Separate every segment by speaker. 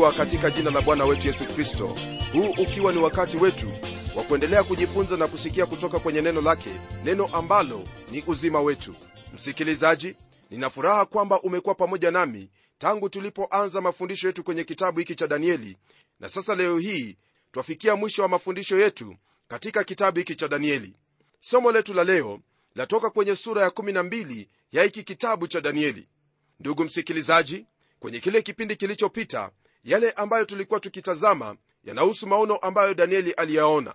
Speaker 1: Mpendwa katika jina la bwana wetu yesu kristo. Huu ukiwa ni wakati wetu wa kuendelea kujifunza na kusikia kutoka kwenye neno lake neno ambalo ni uzima wetu. Msikilizaji nina furaha kwamba umekuwa pamoja nami tangu tulipoanza mafundisho yetu kwenye kitabu hiki cha danieli na sasa leo hii twafikia mwisho wa mafundisho yetu katika kitabu hiki cha danieli. Somo letu la leo latoka kwenye sura ya 12 ya hiki kitabu cha danieli. Ndugu msikilizaji kwenye kile kipindi kilichopita yale ambayo tulikuwa tukitazama yanahusu maono ambayo danieli aliyaona.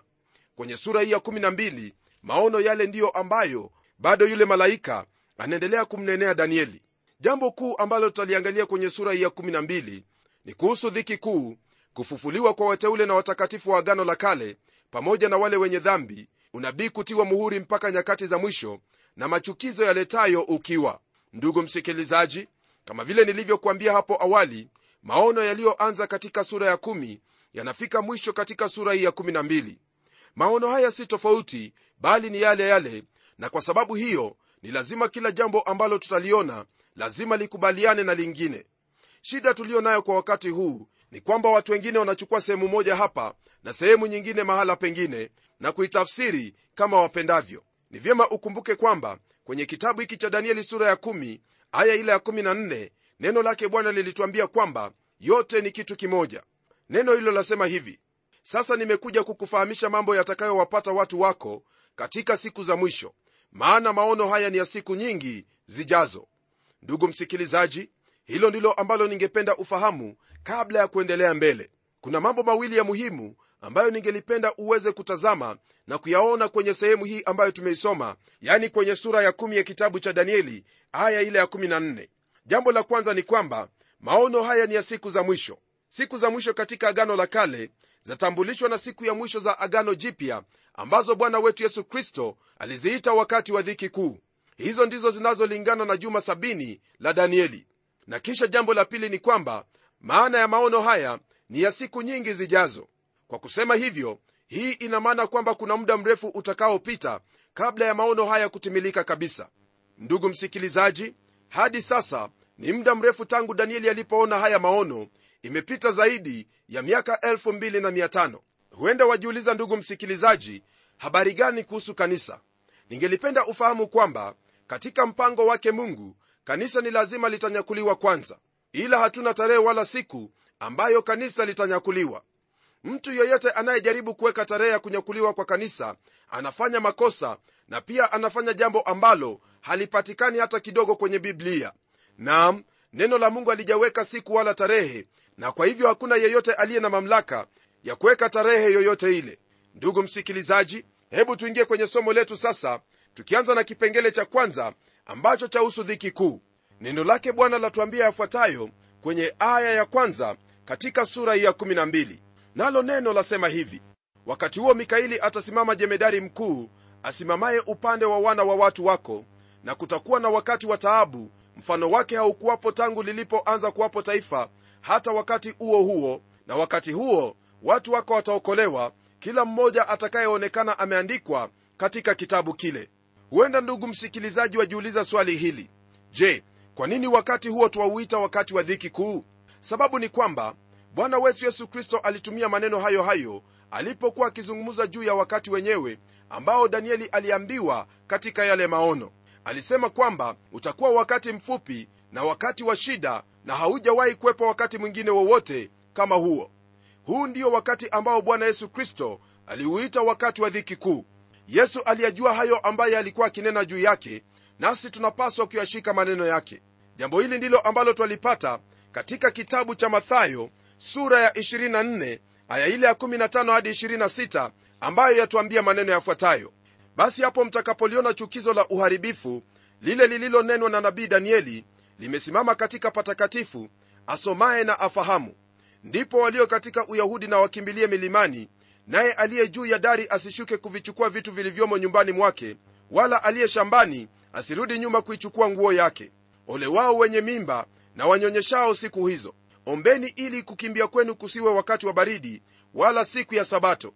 Speaker 1: Kwenye sura hii ya 12 maono yale ndiyo ambayo bado yule malaika anaendelea kumnenea danieli. Jambo kuu ambalo tutaliangalia kwenye sura hii ya 12 ni kuhusu dhiki kuu kufufuliwa kwa wateule na watakatifu wa agano la kale pamoja na wale wenye dhambi unabii kutiwa muhuri mpaka nyakati za mwisho na machukizo yaletayo ukiwa. Ndugu msikilizaji kama vile nilivyokuambia hapo awali maono yaliyoanza katika sura ya 1 yanafika mwisho katika sura hii ya 12 maono haya si tofauti bali ni yale yale na kwa sababu hiyo ni lazima kila jambo ambalo tutaliona lazima likubaliane na lingine. Shida tuliyo nayo kwa wakati huu ni kwamba watu wengine wanachukua sehemu moja hapa na sehemu nyingine mahala pengine na kuitafsiri kama wapendavyo. Ni vyema ukumbuke kwamba kwenye kitabu hiki cha danieli sura ya 1 aya ile ya 14 neno lake bwana lilituambia kwamba yote ni kitu kimoja. Neno hilo lasema hivi sasa nimekuja kukufahamisha mambo yatakayowapata watu wako katika siku za mwisho maana maono haya ni ya siku nyingi zijazo. Ndugu msikilizaji hilo ndilo ambalo ningependa ufahamu kabla ya kuendelea mbele. Kuna mambo mawili ya muhimu ambayo ningelipenda uweze kutazama na kuyaona kwenye sehemu hii ambayo tumeisoma yani kwenye sura ya 1 ya kitabu cha danieli aya ile ya 14 jambo la kwanza ni kwamba maono haya ni ya siku za mwisho. Siku za mwisho katika agano la kale zatambulishwa na siku ya mwisho za agano jipya ambazo bwana wetu yesu kristo aliziita wakati wa dhiki kuu. Hizo ndizo zinazolingana na juma sabini la danieli. Na kisha jambo la pili ni kwamba maana ya maono haya ni ya siku nyingi zijazo. Kwa kusema hivyo hii ina maana kwamba kuna muda mrefu utakaopita kabla ya maono haya kutimilika kabisa. Ndugu msikilizaji hadi sasa ni muda mrefu tangu danieli alipoona haya maono imepita zaidi ya miaka 25 huenda wajiuliza ndugu msikilizaji habari gani kuhusu kanisa? Ningelipenda ufahamu kwamba katika mpango wake mungu kanisa ni lazima litanyakuliwa kwanza. Ila hatuna tarehe wala siku ambayo kanisa litanyakuliwa. Mtu yeyote anayejaribu kuweka tarehe ya kunyakuliwa kwa kanisa anafanya makosa na pia anafanya jambo ambalo halipatikani hata kidogo kwenye biblia. Nam neno la mungu alijaweka siku wala tarehe na kwa hivyo hakuna yeyote aliye na mamlaka ya kuweka tarehe yoyote ile. Ndugu msikilizaji hebu tuingie kwenye somo letu sasa tukianza na kipengele cha kwanza ambacho chahusu dhiki kuu. Neno lake bwana latuambia yafuatayo kwenye aya ya kwanza katika sura hii ya 12 nalo neno lasema hivi wakati huo mikaili atasimama jemedari mkuu asimamaye upande wa wana wa watu wako na kutakuwa na wakati wa taabu. Mfano wake haukuwapo tangu lilipoanza kuwapo taifa hata wakati huo huo. Na wakati huo watu wako wataokolewa kila mmoja atakayeonekana ameandikwa katika kitabu kile. Huenda ndugu msikilizaji wajiuliza swali hili. Je kwa nini wakati huo twauita wakati wa dhiki kuu? Sababu ni kwamba bwana wetu yesu kristo alitumia maneno hayo hayo alipokuwa akizungumza juu ya wakati wenyewe ambao danieli aliambiwa katika yale maono alisema kwamba utakuwa wakati mfupi na wakati wa shida na haujawahi kuwepo wakati mwingine wowote kama huo. Huu ndio wakati ambao bwana yesu kristo aliuita wakati wa dhiki kuu. Yesu aliyajua hayo ambaye alikuwa akinena juu yake nasi tunapaswa kuyashika maneno yake. Jambo hili ndilo ambalo twalipata katika kitabu cha mathayo sura ya 24 aya ile ya 15 hadi 26 ambayo yatuambia maneno yafuatayo basi hapo mtakapoliona chukizo la uharibifu lile lililonenwa na nabii danieli limesimama katika patakatifu asomaye na afahamu. Ndipo walio katika uyahudi na wakimbilie milimani naye aliye juu ya dari asishuke kuvichukua vitu vilivyomo nyumbani mwake wala aliye shambani asirudi nyuma kuichukua nguo yake. Ole wao wenye mimba na wanyonyeshao siku hizo! Ombeni ili kukimbia kwenu kusiwe wakati wa baridi wala siku ya sabato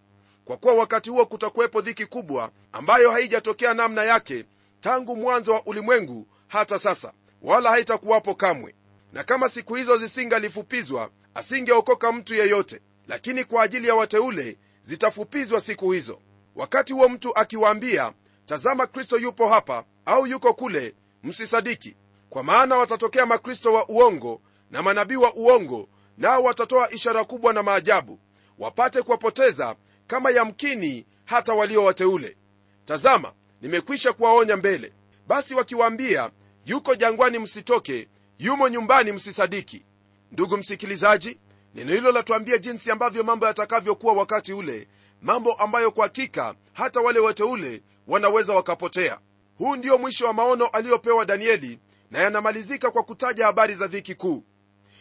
Speaker 1: kwa kuwa wakati huo kutakuwepo dhiki kubwa ambayo haijatokea namna yake tangu mwanzo wa ulimwengu hata sasa wala haitakuwapo kamwe. Na kama siku hizo zisingalifupizwa asingeokoka mtu yeyote lakini kwa ajili ya wateule zitafupizwa siku hizo. Wakati huo mtu akiwaambia tazama kristo yupo hapa au yuko kule msisadiki. Kwa maana watatokea makristo wa uongo na manabii wa uongo nao watatoa ishara kubwa na maajabu wapate kuwapoteza kama yamkini hata walio wateule. Tazama nimekwisha kuwaonya mbele. Basi wakiwaambia yuko jangwani msitoke yumo nyumbani msisadiki. Ndugu msikilizaji neno hilo latuambia jinsi ambavyo mambo yatakavyokuwa wakati ule mambo ambayo kwa hakika hata wale wateule wanaweza wakapotea. Huu ndio mwisho wa maono aliyopewa danieli na yanamalizika kwa kutaja habari za dhiki kuu.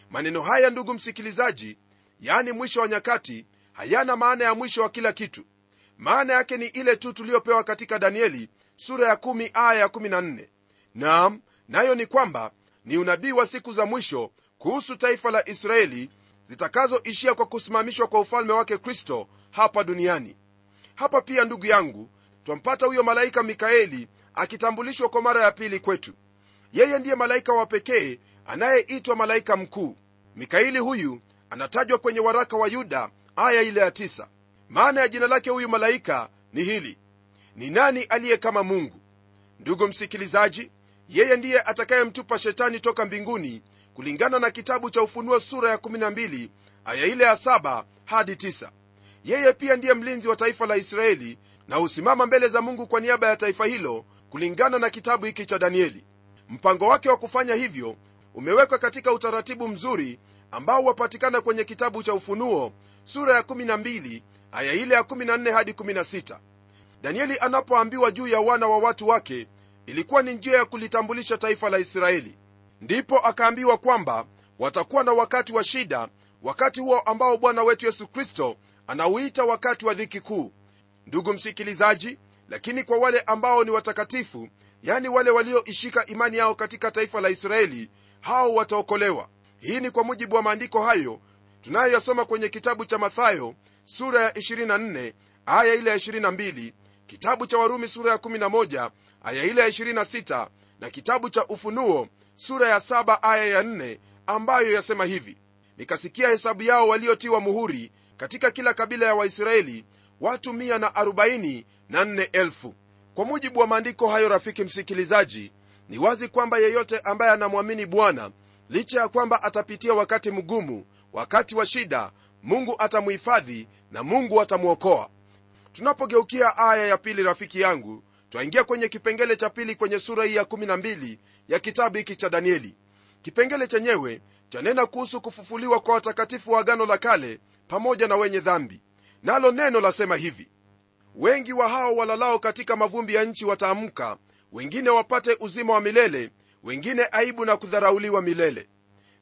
Speaker 1: Maneno haya ndugu msikilizaji yaani mwisho wa nyakati hayana maana ya mwisho wa kila kitu. Maana yake ni ile tu tuliyopewa katika danieli sura ya kumi aya ya 14 naam nayo ni kwamba ni unabii wa siku za mwisho kuhusu taifa la israeli zitakazoishia kwa kusimamishwa kwa ufalme wake kristo hapa duniani. Hapa pia ndugu yangu twampata huyo malaika mikaeli akitambulishwa kwa mara ya pili kwetu. Yeye ndiye malaika wa pekee anayeitwa malaika mkuu. Mikaeli huyu anatajwa kwenye waraka wa yuda aya ile ya tisa. maana ya jina lake huyu malaika ni hili. Ni nani aliye kama mungu? Ndugu msikilizaji yeye ndiye atakayemtupa shetani toka mbinguni kulingana na kitabu cha ufunuo sura ya 12 aya ile ya 7 hadi 9 yeye pia ndiye mlinzi wa taifa la israeli na husimama mbele za mungu kwa niaba ya taifa hilo kulingana na kitabu hiki cha danieli. Mpango wake wa kufanya hivyo umewekwa katika utaratibu mzuri ambao wapatikana kwenye kitabu cha ufunuo sura ya 12 aya ile ya 14 hadi 16 danieli anapoambiwa juu ya wana wa watu wake ilikuwa ni njia ya kulitambulisha taifa la israeli. Ndipo akaambiwa kwamba watakuwa na wakati wa shida wakati huo ambao bwana wetu yesu kristo anauita wakati wa dhiki kuu. Ndugu msikilizaji lakini kwa wale ambao ni watakatifu yani wale walioishika imani yao katika taifa la israeli hao wataokolewa. Hii ni kwa mujibu wa maandiko hayo tunayoyasoma kwenye kitabu cha mathayo sura ya 24 aya ile ya 22 kitabu cha warumi sura ya 11 aya ile ya 26 na kitabu cha ufunuo sura ya 7 aya ya 4 ambayo yasema hivi. Nikasikia hesabu yao waliotiwa muhuri katika kila kabila ya waisraeli watu 144 kwa mujibu wa maandiko hayo rafiki msikilizaji ni wazi kwamba yeyote ambaye anamwamini bwana licha ya kwamba atapitia wakati mgumu wakati wa shida mungu atamhifadhi na mungu atamwokoa. Tunapogeukia aya ya pili rafiki yangu twaingia kwenye kipengele cha pili kwenye sura hii ya 12 ya kitabu hiki cha danieli. Kipengele chenyewe chanena kuhusu kufufuliwa kwa watakatifu wa agano la kale pamoja na wenye dhambi. Nalo neno lasema hivi wengi wa hao walalao katika mavumbi ya nchi wataamka wengine wapate uzima wa milele wengine aibu na kudharauliwa milele.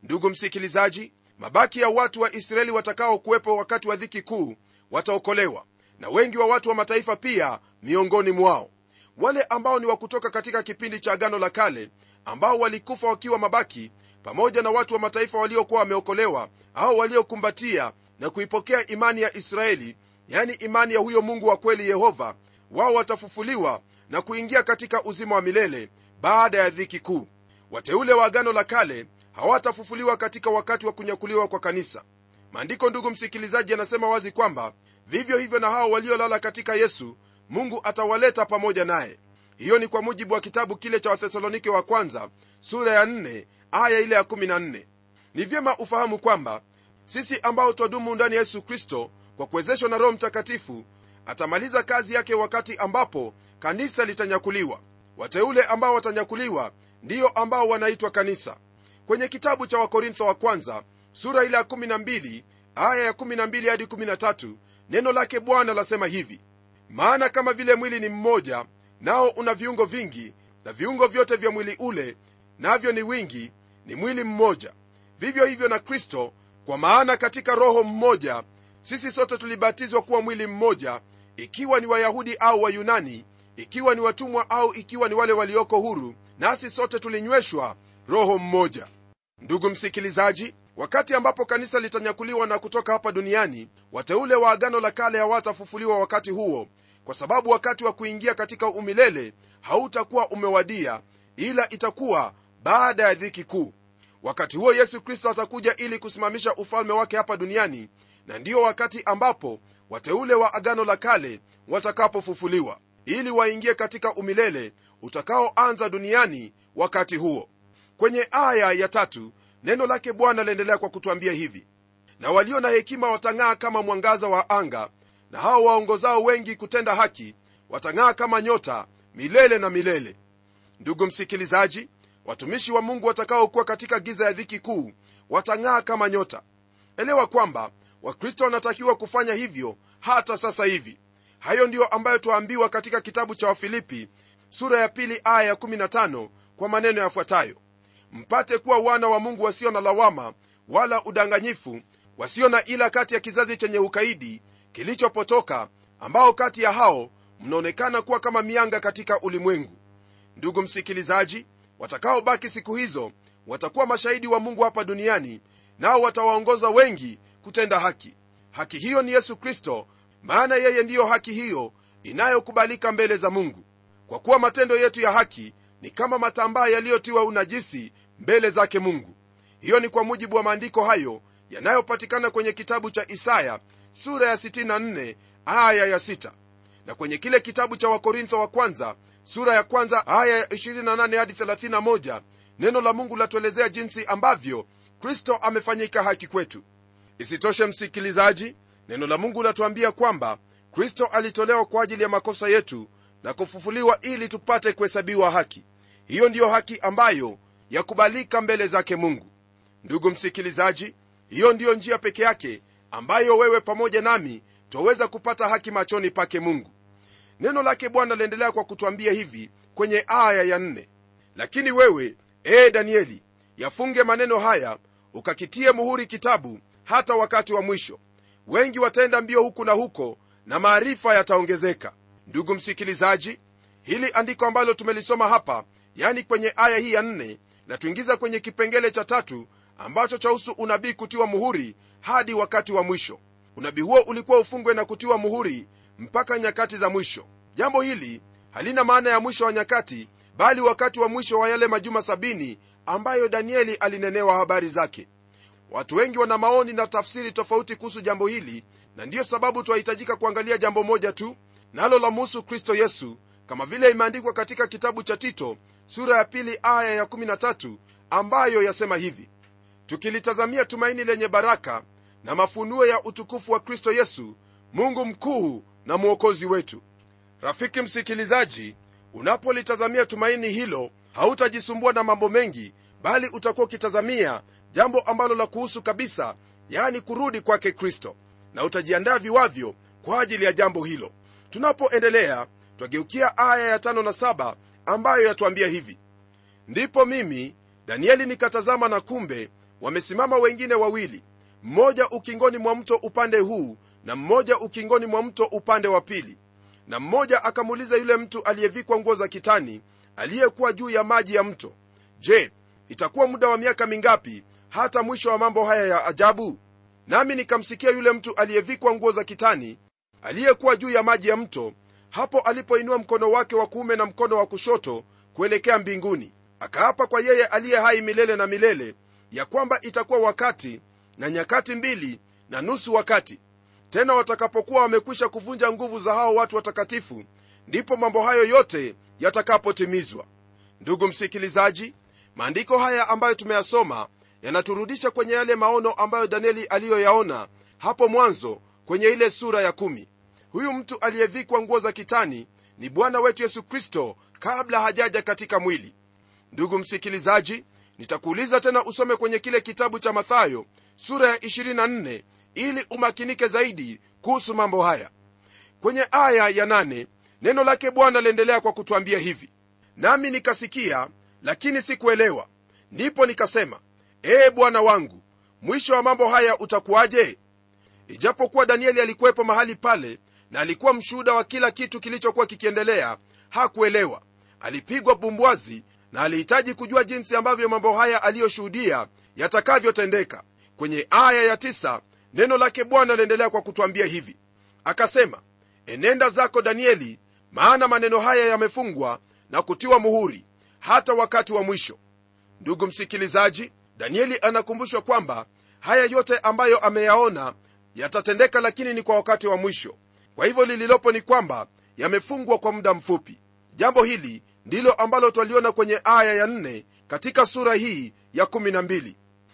Speaker 1: Ndugu msikilizaji mabaki ya watu wa israeli watakaokuwepo wakati wa dhiki kuu wataokolewa na wengi wa watu wa mataifa pia miongoni mwao. Wale ambao ni wa kutoka katika kipindi cha agano la kale ambao walikufa wakiwa mabaki pamoja na watu wa mataifa waliokuwa wameokolewa au waliokumbatia na kuipokea imani ya israeli yani imani ya huyo mungu wa kweli yehova wao watafufuliwa na kuingia katika uzima wa milele baada ya dhiki kuu. Wateule wa agano la kale hawatafufuliwa katika wakati wa kunyakuliwa kwa kanisa. Maandiko ndugu msikilizaji anasema wazi kwamba vivyo hivyo na hao waliolala katika yesu mungu atawaleta pamoja naye. Hiyo ni kwa mujibu wa kitabu kile cha wathesalonike wa kwanza sura ya 4 aya ile ya 14 ni vyema ufahamu kwamba sisi ambao twadumu ndani ya yesu kristo kwa kuwezeshwa na roho mtakatifu atamaliza kazi yake wakati ambapo kanisa litanyakuliwa. Wateule ambao watanyakuliwa ndiyo ambao wanaitwa kanisa kwenye kitabu cha wakorintho wa kwanza sura ile ya 12 aya ya 12 hadi 13 neno lake bwana lasema hivi maana kama vile mwili ni mmoja nao una viungo vingi na viungo vyote vya mwili ule navyo ni wingi ni mwili mmoja. Vivyo hivyo na kristo kwa maana katika roho mmoja sisi sote tulibatizwa kuwa mwili mmoja ikiwa ni wayahudi au wayunani ikiwa ni watumwa au ikiwa ni wale walioko huru nasi sote tulinyweshwa roho mmoja ndugu msikilizaji wakati ambapo kanisa litanyakuliwa na kutoka hapa duniani wateule wa agano la kale hawatafufuliwa wakati huo kwa sababu wakati wa kuingia katika umilele hautakuwa umewadia ila itakuwa baada ya dhiki kuu. Wakati huo yesu kristo atakuja ili kusimamisha ufalme wake hapa duniani na ndiyo wakati ambapo wateule wa agano la kale watakapofufuliwa ili waingie katika umilele utakaoanza duniani wakati huo kwenye aya ya tatu neno lake bwana laendelea kwa kutwambia hivi. Na walio na hekima watang'aa kama mwangaza wa anga na hao waongozao wengi kutenda haki watang'aa kama nyota milele na milele. Ndugu msikilizaji watumishi wa mungu watakaokuwa katika giza ya dhiki kuu watang'aa kama nyota. Elewa kwamba wakristo wanatakiwa kufanya hivyo hata sasa hivi. Hayo ndiyo ambayo twaambiwa katika kitabu cha wafilipi sura ya pili aya ya 15 kwa maneno yafuatayo mpate kuwa wana wa mungu wasio na lawama wala udanganyifu wasio na ila kati ya kizazi chenye ukaidi kilichopotoka ambao kati ya hao mnaonekana kuwa kama mianga katika ulimwengu. Ndugu msikilizaji watakaobaki siku hizo watakuwa mashahidi wa mungu hapa duniani nao watawaongoza wengi kutenda haki. Haki hiyo ni yesu kristo maana yeye ndiyo haki hiyo inayokubalika mbele za mungu. Kwa kuwa matendo yetu ya haki ni kama matambaa yaliyotiwa unajisi mbele zake mungu. Hiyo ni kwa mujibu wa maandiko hayo yanayopatikana kwenye kitabu cha isaya sura ya 64 aya ya 6 na kwenye kile kitabu cha wakorintho wa kwanza sura ya kwanza aya ya 28 hadi 31 neno la mungu latuelezea jinsi ambavyo kristo amefanyika haki kwetu. Isitoshe msikilizaji neno la mungu latuambia kwamba kristo alitolewa kwa ajili ya makosa yetu na kufufuliwa ili tupate kuhesabiwa haki. Hiyo ndiyo haki ambayo yakubalika mbele zake mungu. Ndugu msikilizaji hiyo ndiyo njia peke yake ambayo wewe pamoja nami twaweza kupata haki machoni pake mungu. Neno lake bwana laendelea kwa kutwambia hivi kwenye aya ya nne. Lakini wewe ee danieli yafunge maneno haya ukakitie muhuri kitabu hata wakati wa mwisho. Wengi wataenda mbio huku na huko na maarifa yataongezeka. Ndugu msikilizaji hili andiko ambalo tumelisoma hapa yani kwenye aya hii ya nne latuingiza kwenye kipengele cha tatu ambacho chahusu unabii kutiwa muhuri hadi wakati wa mwisho. Unabii huo ulikuwa ufungwe na kutiwa muhuri mpaka nyakati za mwisho. Jambo hili halina maana ya mwisho wa nyakati bali wakati wa mwisho wa yale majuma sabini ambayo danieli alinenewa habari zake. Watu wengi wana maoni na tafsiri tofauti kuhusu jambo hili na ndiyo sababu twahitajika kuangalia jambo moja tu nalo la muhusu kristo yesu kama vile imeandikwa katika kitabu cha tito sura ya pili aya ya 13 ambayo yasema hivi. Tukilitazamia tumaini lenye baraka na mafunuo ya utukufu wa kristo yesu mungu mkuu na mwokozi wetu. Rafiki msikilizaji unapolitazamia tumaini hilo hautajisumbua na mambo mengi bali utakuwa ukitazamia jambo ambalo la kuhusu kabisa yani kurudi kwake kristo. Na utajiandaa viwavyo kwa ajili ya jambo hilo. Tunapoendelea twageukia aya ya tano na saba ambayo yatuambia hivi. Ndipo mimi danieli nikatazama na kumbe wamesimama wengine wawili mmoja ukingoni mwa mto upande huu na mmoja ukingoni mwa mto upande wa pili. Na mmoja akamuuliza yule mtu aliyevikwa nguo za kitani aliyekuwa juu ya maji ya mto je itakuwa muda wa miaka mingapi hata mwisho wa mambo haya ya ajabu? Nami nikamsikia yule mtu aliyevikwa nguo za kitani aliyekuwa juu ya maji ya mto hapo alipoinua mkono wake wa kuume na mkono wa kushoto kuelekea mbinguni akaapa kwa yeye aliye hai milele na milele ya kwamba itakuwa wakati na nyakati mbili na nusu wakati. Tena watakapokuwa wamekwisha kuvunja nguvu za hao watu watakatifu ndipo mambo hayo yote yatakapotimizwa. Ndugu msikilizaji maandiko haya ambayo tumeyasoma yanaturudisha kwenye yale maono ambayo danieli aliyoyaona hapo mwanzo kwenye ile sura ya kumi huyu mtu aliyevikwa nguo za kitani ni bwana wetu yesu kristo kabla hajaja katika mwili. Ndugu msikilizaji nitakuuliza tena usome kwenye kile kitabu cha mathayo sura ya 24 ili umakinike zaidi kuhusu mambo haya. Kwenye aya ya 8 neno lake bwana liendelea kwa kutwambia hivi. Nami nikasikia lakini sikuelewa. Ndipo nikasema ee bwana wangu mwisho wa mambo haya utakuwaje? Ijapokuwa danieli alikuwepo mahali pale na alikuwa mshuhuda wa kila kitu kilichokuwa kikiendelea. Hakuelewa. Alipigwa bumbwazi na alihitaji kujua jinsi ambavyo mambo haya aliyoshuhudia yatakavyotendeka. Kwenye aya ya tisa, neno lake bwana aliendelea kwa kutwambia hivi. Akasema enenda zako danieli maana maneno haya yamefungwa na kutiwa muhuri hata wakati wa mwisho. Ndugu msikilizaji danieli anakumbushwa kwamba haya yote ambayo ameyaona yatatendeka lakini ni kwa wakati wa mwisho kwa hivyo lililopo ni kwamba yamefungwa kwa muda mfupi. Jambo hili ndilo ambalo twaliona kwenye aya ya 4 katika sura hii ya 12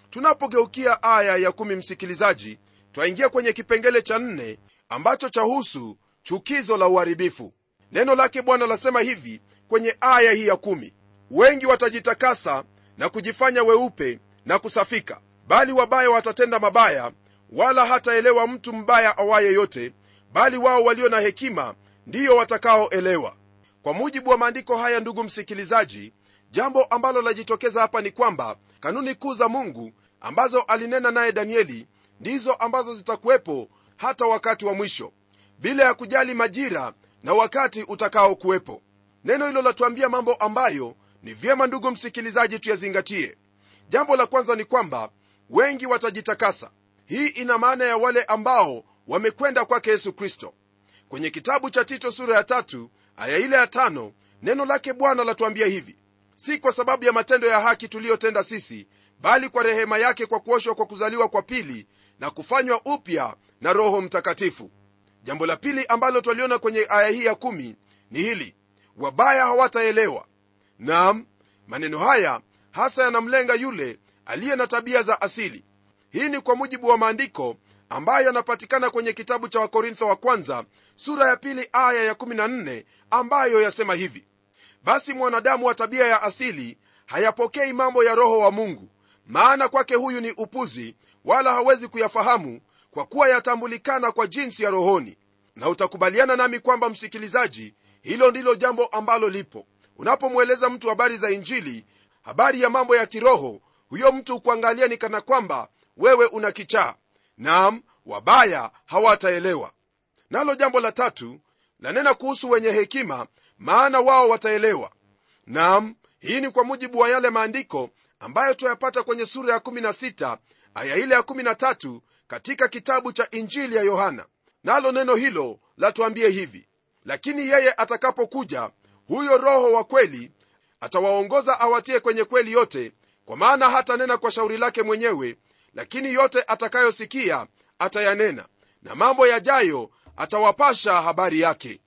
Speaker 1: tunapogeukia aya ya 1 msikilizaji twaingia kwenye kipengele cha 4 ambacho chahusu chukizo la uharibifu. Neno lake bwana lasema hivi kwenye aya hii ya 1 wengi watajitakasa na kujifanya weupe na kusafika bali wabaya watatenda mabaya wala hataelewa mtu mbaya awaye yote bali wao walio na hekima ndiyo watakaoelewa. Kwa mujibu wa maandiko haya ndugu msikilizaji jambo ambalo lajitokeza hapa ni kwamba kanuni kuu za mungu ambazo alinena naye danieli ndizo ambazo zitakuwepo hata wakati wa mwisho bila ya kujali majira na wakati utakaokuwepo. Neno hilo latuambia mambo ambayo ni vyema ndugu msikilizaji tuyazingatie. Jambo la kwanza ni kwamba wengi watajitakasa. Hii ina maana ya wale ambao wamekwenda kwake yesu kristo. Kwenye kitabu cha tito sura ya tatu aya ile ya tano neno lake bwana latuambia hivi. Si kwa sababu ya matendo ya haki tuliyotenda sisi bali kwa rehema yake kwa kuoshwa kwa kuzaliwa kwa pili na kufanywa upya na roho mtakatifu. Jambo la pili ambalo twaliona kwenye aya hii ya kumi ni hili. Wabaya hawataelewa. Nam maneno haya hasa yanamlenga yule aliye na tabia za asili. Hii ni kwa mujibu wa maandiko ambayo yanapatikana kwenye kitabu cha wakorintho wa kwanza sura ya pili aya ya 14 ambayo yasema hivi. Basi mwanadamu wa tabia ya asili hayapokei mambo ya roho wa mungu maana kwake huyu ni upuzi wala hawezi kuyafahamu kwa kuwa yatambulikana kwa jinsi ya rohoni. Na utakubaliana nami kwamba msikilizaji hilo ndilo jambo ambalo lipo. Unapomweleza mtu habari za injili habari ya mambo ya kiroho huyo mtu kuangalia ni kana kwamba wewe una kichaa nam wabaya hawataelewa. Nalo jambo la tatu lanena kuhusu wenye hekima maana wao wataelewa. Nam hii ni kwa mujibu wa yale maandiko ambayo twayapata kwenye sura ya 16 aya ile ya 13 katika kitabu cha injili ya yohana. Nalo neno hilo latuambie hivi lakini yeye atakapokuja huyo roho wa kweli atawaongoza awatie kwenye kweli yote kwa maana hatanena kwa shauri lake mwenyewe lakini yote atakayosikia atayanena na mambo yajayo atawapasha habari yake.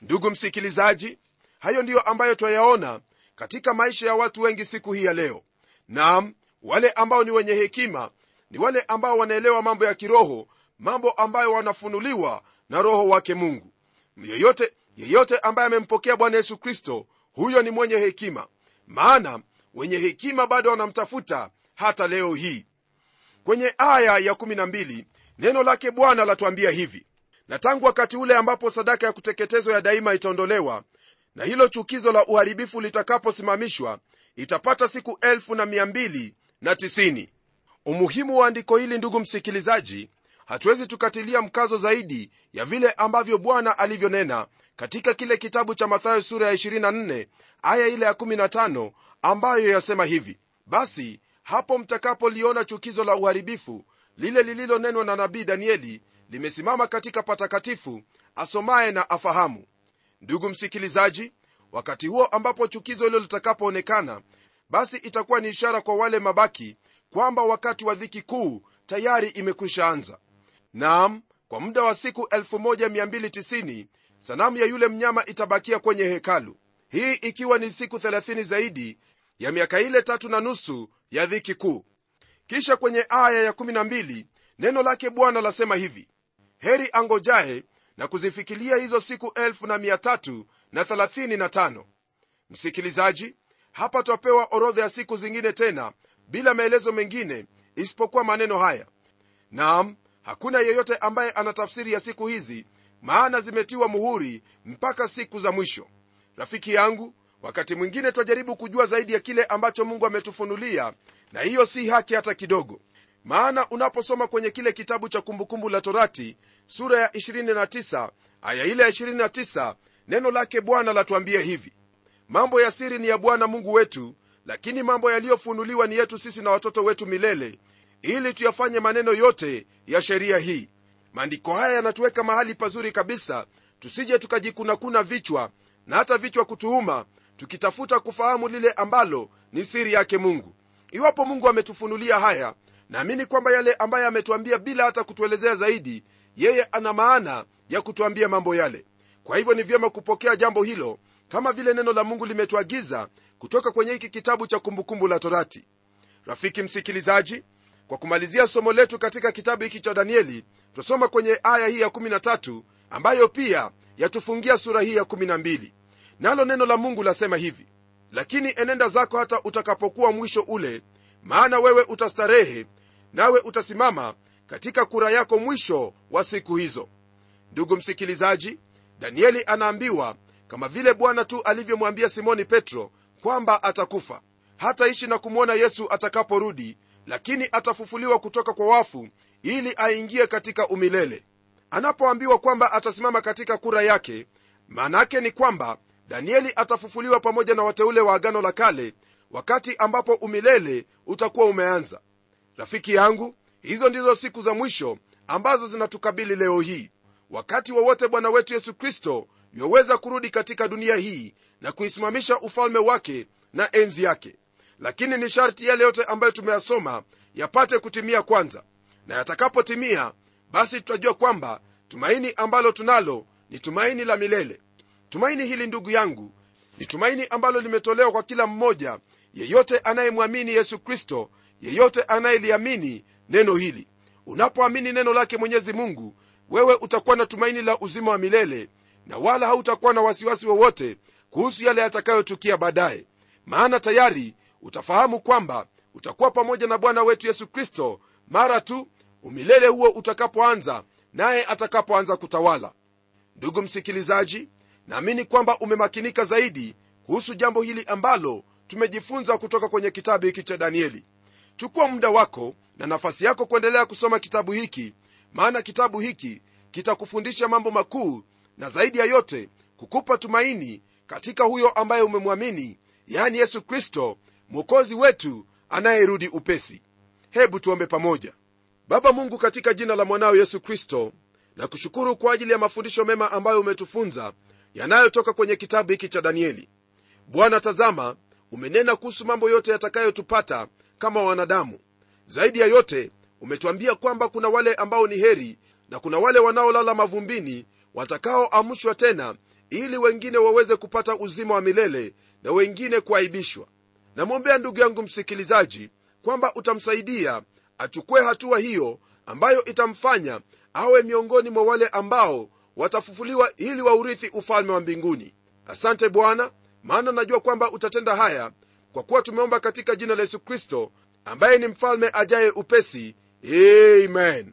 Speaker 1: Ndugu msikilizaji hayo ndiyo ambayo twayaona katika maisha ya watu wengi siku hii ya leo. Nam wale ambao ni wenye hekima ni wale ambao wanaelewa mambo ya kiroho mambo ambayo wanafunuliwa na roho wake mungu. Yeyote yeyote ambaye amempokea bwana yesu kristo huyo ni mwenye hekima. Maana wenye hekima bado wanamtafuta hata leo hii kwenye aya ya 12 neno lake bwana latuambia hivi na tangu wakati ule ambapo sadaka ya kuteketezwa ya daima itaondolewa na hilo chukizo la uharibifu litakaposimamishwa itapata siku elfu na mia mbili na tisini. Umuhimu wa andiko hili ndugu msikilizaji hatuwezi tukatilia mkazo zaidi ya vile ambavyo bwana alivyonena katika kile kitabu cha mathayo sura ya 24 aya ile ya 15 ambayo yasema hivi basi hapo mtakapoliona chukizo la uharibifu lile lililonenwa na nabii danieli limesimama katika patakatifu asomaye na afahamu. Ndugu msikilizaji wakati huo ambapo chukizo hilo litakapoonekana basi itakuwa ni ishara kwa wale mabaki kwamba wakati wa dhiki kuu tayari imekwisha anza. Naam kwa muda wa siku 1290 sanamu ya yule mnyama itabakia kwenye hekalu. Hii ikiwa ni siku 30 zaidi ya miaka ile tatu na nusu ya dhiki kuu. Kisha kwenye aya ya 12 neno lake bwana lasema hivi heri angojaye na kuzifikilia hizo siku 1335 msikilizaji hapa twapewa orodha ya siku zingine tena bila maelezo mengine isipokuwa maneno haya. Naam hakuna yeyote ambaye ana tafsiri ya siku hizi maana zimetiwa muhuri mpaka siku za mwisho. Rafiki yangu wakati mwingine twajaribu kujua zaidi ya kile ambacho mungu ametufunulia na hiyo si haki hata kidogo. Maana unaposoma kwenye kile kitabu cha kumbukumbu la torati sura ya 29 aya ile ya 29 neno lake bwana latuambia hivi. Mambo ya siri ni ya bwana mungu wetu lakini mambo yaliyofunuliwa ni yetu sisi na watoto wetu milele ili tuyafanye maneno yote ya sheria hii. Maandiko haya yanatuweka mahali pazuri kabisa tusije tukajikunakuna vichwa na hata vichwa kutuuma tukitafuta kufahamu lile ambalo ni siri yake mungu. Iwapo mungu ametufunulia haya naamini kwamba yale ambaye ametuambia bila hata kutuelezea zaidi yeye ana maana ya kutuambia mambo yale. Kwa hivyo ni vyema kupokea jambo hilo kama vile neno la mungu limetuagiza kutoka kwenye hiki kitabu cha kumbukumbu la torati. Rafiki msikilizaji kwa kumalizia somo letu katika kitabu hiki cha danieli twasoma kwenye aya hii ya 13 ambayo pia yatufungia sura hii ya 12 nalo neno la mungu lasema hivi lakini enenda zako hata utakapokuwa mwisho ule maana wewe utastarehe nawe utasimama katika kura yako mwisho wa siku hizo. Ndugu msikilizaji danieli anaambiwa kama vile bwana tu alivyomwambia simoni petro kwamba atakufa. Hataishi na kumwona yesu atakaporudi lakini atafufuliwa kutoka kwa wafu ili aingie katika umilele. Anapoambiwa kwamba atasimama katika kura yake maanake ni kwamba danieli atafufuliwa pamoja na wateule wa agano la kale wakati ambapo umilele utakuwa umeanza. Rafiki yangu hizo ndizo siku za mwisho ambazo zinatukabili leo hii. Wakati wowote wa bwana wetu yesu kristo yoweza kurudi katika dunia hii na kuisimamisha ufalme wake na enzi yake. Lakini ni sharti yale yote ambayo tumeyasoma yapate kutimia kwanza. Na yatakapotimia basi tutajua kwamba tumaini ambalo tunalo ni tumaini la milele tumaini hili ndugu yangu ni tumaini ambalo limetolewa kwa kila mmoja yeyote anayemwamini yesu kristo yeyote anayeliamini neno hili. Unapoamini neno lake mwenyezi mungu wewe utakuwa na tumaini la uzima wa milele na wala hautakuwa na wasiwasi wowote kuhusu yale yatakayotukia baadaye. Maana tayari utafahamu kwamba utakuwa pamoja na bwana wetu yesu kristo mara tu umilele huo utakapoanza naye atakapoanza kutawala. Ndugu msikilizaji naamini kwamba umemakinika zaidi kuhusu jambo hili ambalo tumejifunza kutoka kwenye kitabu hiki cha danieli. Chukua muda wako na nafasi yako kuendelea kusoma kitabu hiki maana kitabu hiki kitakufundisha mambo makuu na zaidi ya yote kukupa tumaini katika huyo ambaye umemwamini yani yesu kristo mwokozi wetu anayerudi upesi. Hebu tuombe pamoja. Baba mungu katika jina la mwanao yesu kristo na kushukuru kwa ajili ya mafundisho mema ambayo umetufunza yanayotoka kwenye kitabu hiki cha danieli. Bwana tazama umenena kuhusu mambo yote yatakayotupata kama wanadamu. Zaidi ya yote umetuambia kwamba kuna wale ambao ni heri na kuna wale wanaolala mavumbini watakaoamshwa tena ili wengine waweze kupata uzima wa milele na wengine kuaibishwa. Namwombea ndugu yangu msikilizaji kwamba utamsaidia achukue hatua hiyo ambayo itamfanya awe miongoni mwa wale ambao watafufuliwa ili waurithi ufalme wa mbinguni. Asante bwana maana najua kwamba utatenda haya kwa kuwa tumeomba katika jina la yesu kristo ambaye ni mfalme ajaye upesi. Amen.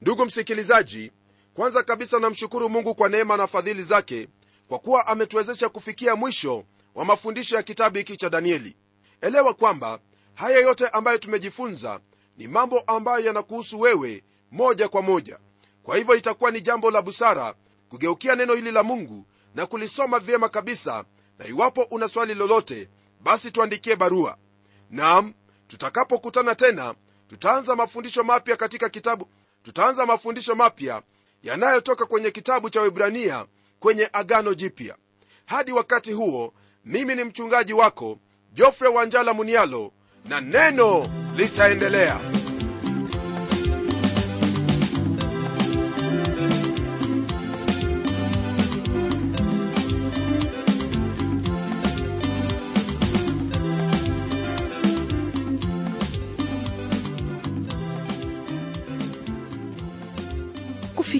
Speaker 1: Ndugu msikilizaji kwanza kabisa namshukuru mungu kwa neema na fadhili zake kwa kuwa ametuwezesha kufikia mwisho wa mafundisho ya kitabu hiki cha danieli. Elewa kwamba haya yote ambayo tumejifunza ni mambo ambayo yanakuhusu wewe moja kwa moja kwa hivyo itakuwa ni jambo la busara kugeukia neno hili la mungu na kulisoma vyema kabisa na iwapo una swali lolote basi tuandikie barua. Nam tutakapokutana tena tutaanza mafundisho mapya katika kitabu tutaanza mafundisho mapya yanayotoka kwenye kitabu cha wibrania kwenye agano jipya. Hadi wakati huo mimi ni mchungaji wako jofre wanjala munialo na neno litaendelea